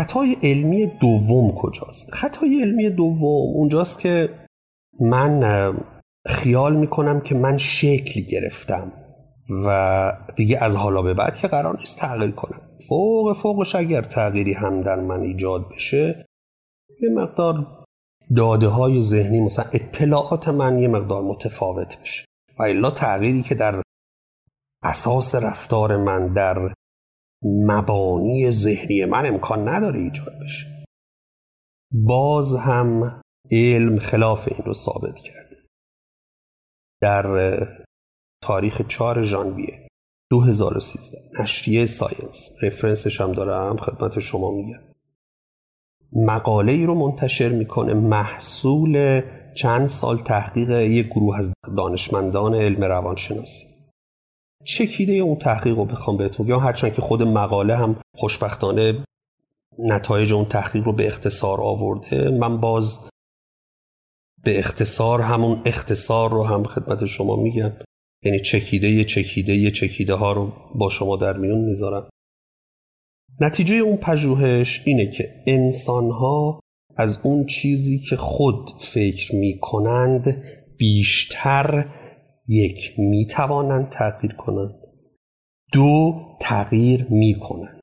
خطای علمی دوم کجاست؟ خطای علمی دوم اونجاست که من خیال می‌کنم که من شکل گرفتم و دیگه از حالا به بعد که قرار نیست تغییر کنم. فوق فوقش اگر تغییری هم در من ایجاد بشه یه مقدار داده های ذهنی مثلا اطلاعات من یه مقدار متفاوت بشه. و الا تغییری که در اساس رفتار من در مبانی ذهنی من امکان نداره ایجاد بشه. باز هم علم خلاف این رو ثابت کرده. در تاریخ 4 ژانویه 2013 نشریه ساینس. رفرنسش هم دارم خدمت شما میگم. مقاله ای رو منتشر می‌کنه محصول چند سال تحقیق یک گروه از دانشمندان علم روانشناسی. چکیده اون تحقیق رو بخوام بهتون بگم؟ هرچند که خود مقاله هم خوشبختانه نتایج اون تحقیق رو به اختصار آورده. من باز به اختصار همون اختصار رو هم خدمت شما میگم. یعنی چکیده چکیده چکیده ها رو با شما در میون می‌ذارم. نتیجه اون پژوهش اینه که انسان ها از اون چیزی که خود فکر می کنند بیشتر یک می توانند تغییر کنند. دو تغییر می کنند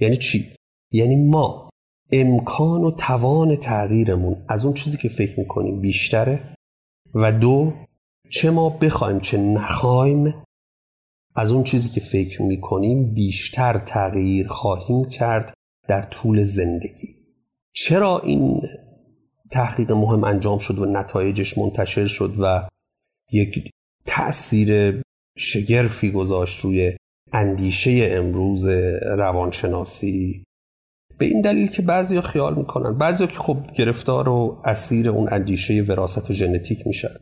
یعنی چی؟ یعنی ما امکان و توان تغییرمون از اون چیزی که فکر می‌کنیم بیشتره و دو چه ما بخوایم چه نخوایم از اون چیزی که فکر می‌کنیم بیشتر تغییر خواهیم کرد در طول زندگی. چرا این تحقیق مهم انجام شد و نتایجش منتشر شد و یک تأثیر شگرفی گذاشت روی اندیشه امروز روانشناسی. به این دلیل که بعضی خیال می‌کنن بعضی که خب گرفتار و اسیر اون اندیشه وراست و ژنتیک میشن.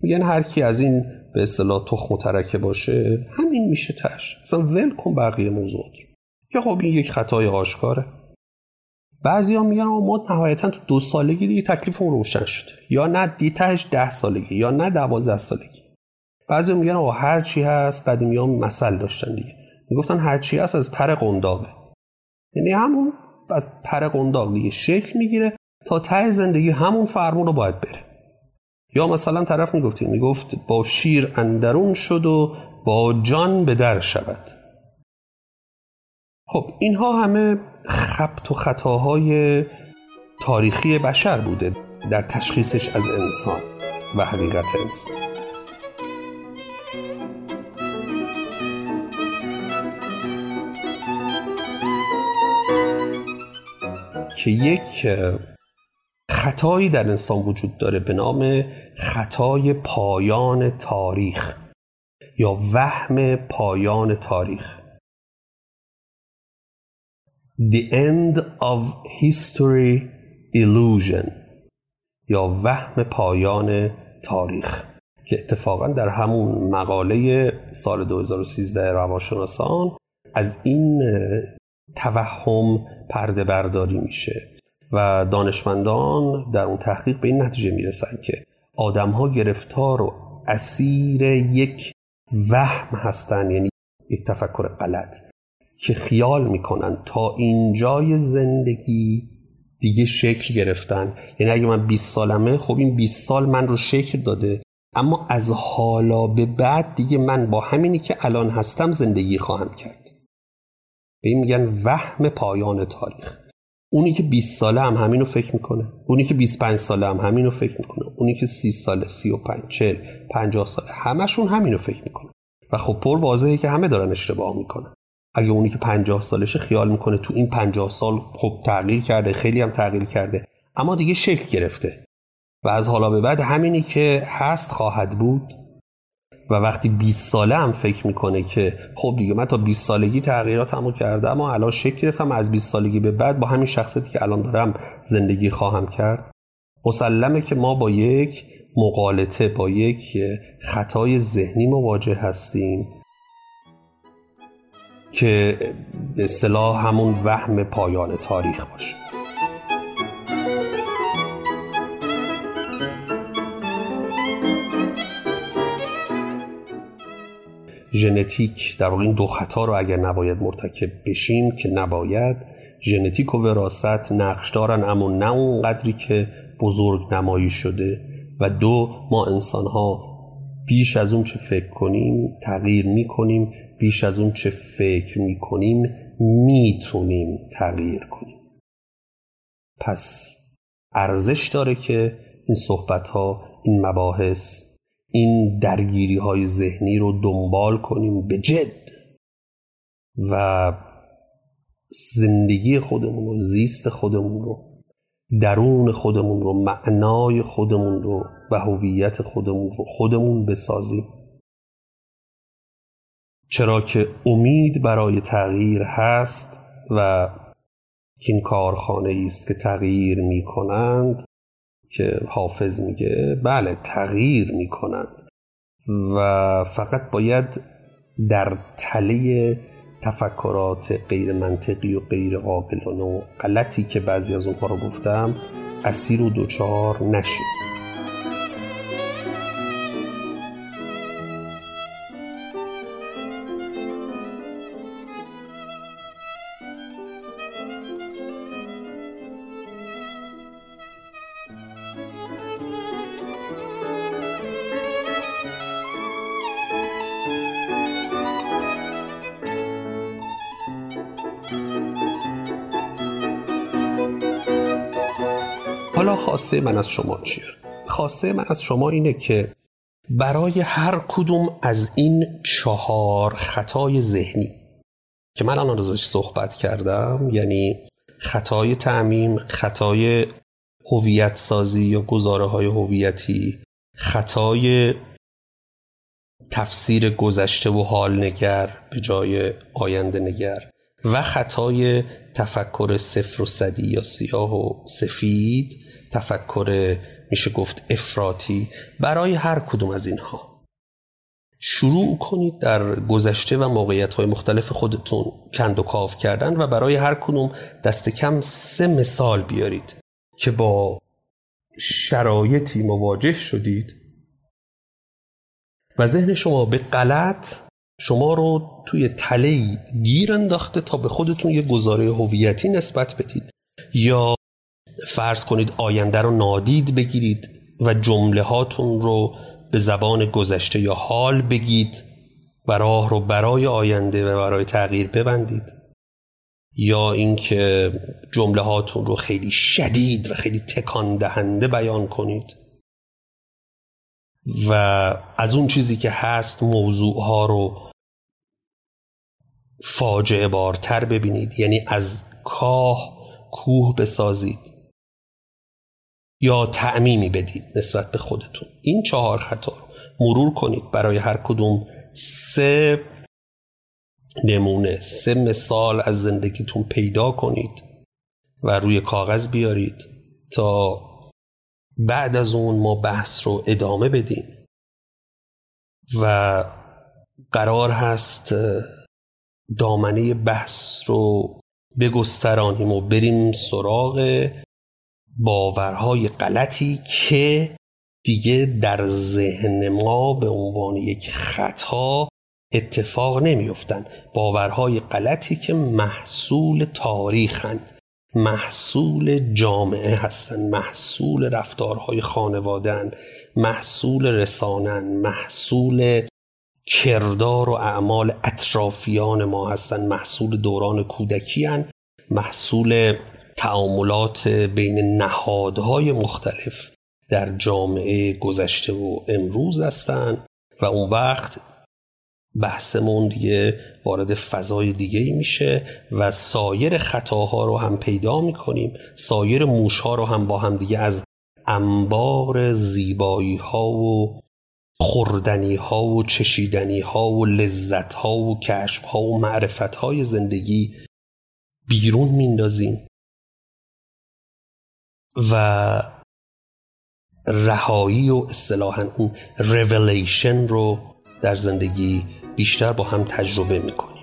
میگن هر کی از این به اصطلاح تخم ترکه باشه همین میشه تش. اصلا ول کن بقیه موضوعات رو. که خب این یک خطای آشکاره. بعضی ها میگن ما نهایتا تو دو سالگی دیگه تکلیفمون روشن شده. یا نه دی تهش ده سالگی یا نه دوازده سالگی. بعضی میگن آقا هر چی هست قدیمی ها مثل داشتن دیگه. می‌گفتن هر چی هست از پر قنداقه یعنی همون از پر قنداق دیگه. شکل می‌گیره تا ته زندگی همون فرمون رو باید بره. یا مثلا طرف می‌گفتی می‌گفت با شیر اندرون شد و با جان به در شود. خب اینها همه خبت و خطاهای تاریخی بشر بوده در تشخیصش از انسان و حقیقت انسان. که یک خطایی در انسان وجود داره به نام خطای پایان تاریخ یا وهم پایان تاریخ. The end of history illusion یا وهم پایان تاریخ که اتفاقا در همون مقاله سال 2013 روانشناسان از این توهم پرده برداری میشه و دانشمندان در اون تحقیق به این نتیجه می‌رسن که آدم ها گرفتار و اسیر یک وهم هستن یعنی یک تفکر غلط که خیال می‌کنن تا اینجای زندگی دیگه شکل گرفتن. یعنی اگه من 20 سالمه خب این 20 سال من رو شکل داده. اما از حالا به بعد دیگه من با همینی که الان هستم زندگی خواهم کرد. به این میگن وهم پایان تاریخ. اونی که 20 ساله هم همینو فکر می‌کنه. اونی که 25 ساله هم همینو فکر می‌کنه. اونی که 30 ساله 35 40 50 ساله همشون همینو فکر می‌کنه. و خب پر واضحه که همه دارن اشتباه می‌کنن. اگه اونی که 50 سالشه خیال می‌کنه تو این 50 سال خب تغییر کرده خیلی هم تغییر کرده. اما دیگه شکل گرفته. و از حالا به بعد همینی که هست خواهد بود و وقتی 20 ساله هم فکر می‌کنه که خب دیگه من تا 20 سالگی تغییراتمو کردم اما الان شکل گرفتم از 20 سالگی به بعد با همین شخصیتی که الان دارم زندگی خواهم کرد. مسلمه که ما با یک مقالطه با یک خطای ذهنی مواجه هستیم که به اصطلاح همون وهم پایان تاریخ باشه. ژنتیک در واقع این دو خطا رو اگر نباید مرتکب بشیم که نباید ژنتیک و وراست نقش دارن اما نه اون قدری که بزرگ نمایی شده. و دو ما انسان ها بیش از اون چه فکر کنیم تغییر می‌کنیم بیش از اون چه فکر می‌کنیم می‌تونیم تغییر کنیم. پس ارزش داره که این صحبت ها این مباحث این درگیری های ذهنی رو دنبال کنیم به جد و زندگی خودمون رو زیست خودمون رو درون خودمون رو معنای خودمون رو و هویت خودمون رو خودمون بسازیم. چرا که امید برای تغییر هست و این کارخانه است که تغییر می کنند که حافظ میگه بله تغییر می کنند و فقط باید در تله تفکرات غیر منطقی و غیر قابلانه و غلطی که بعضی از اونها رو گفتم اسیر و دوچار نشید حالا خواسته من از شما چیه؟ خواسته من از شما اینه که برای هر کدوم از این چهار خطای ذهنی که من الان ازش صحبت کردم یعنی خطای تعمیم خطای هویت سازی یا گزاره های هویتی خطای تفسیر گذشته و حال نگر به جای آینده نگر و خطای تفکر صفر و صدی یا سیاه و سفید تفکر میشه گفت افراطی برای هر کدوم از اینها. شروع کنید در گذشته و موقعیت های مختلف خودتون کند و کاف کردن و برای هر کدوم دست کم سه مثال بیارید که با شرایطی مواجه شدید و ذهن شما به غلط شما رو توی تله گیر انداخته تا به خودتون یه گزاره هویتی نسبت بدید. یا فرض کنید آینده رو نادید بگیرید و جمله هاتون رو به زبان گذشته یا حال بگید و راه رو برای آینده و برای تغییر ببندید. یا اینکه جمله هاتون رو خیلی شدید و خیلی تکان دهنده بیان کنید. و از اون چیزی که هست موضوع ها رو فاجعه بارتر ببینید. یعنی از کاه کوه بسازید. یا تعمیمی بدید نسبت به خودتون. این چهار خطا رو مرور کنید برای هر کدوم. سه نمونه سه مثال از زندگیتون پیدا کنید و روی کاغذ بیارید تا بعد از اون ما بحث رو ادامه بدیم. و قرار هست دامنه بحث رو بگسترانیم و بریم سراغ باورهای غلطی که دیگه در ذهن ما به عنوان یک خطا اتفاق نمیفتن باورهای غلطی که محصول تاریخن محصول جامعه هستن محصول رفتارهای خانوادن محصول رسانن محصول کردار و اعمال اطرافیان ما هستن محصول دوران کودکی محصول تعاملات بین نهادهای مختلف در جامعه گذشته و امروز هستند و اون وقت بحثمون دیگه وارد فضای دیگه میشه و سایر خطاها رو هم پیدا می‌کنیم. سایر موشها رو هم با هم دیگه از انبار زیبایی ها و خوردنی ها و چشیدنی ها و لذت ها و کشف ها و معرفت های زندگی بیرون میندازیم. و رهایی و اصطلاحا اون ریولیشن رو در زندگی بیشتر با هم تجربه می‌کنیم.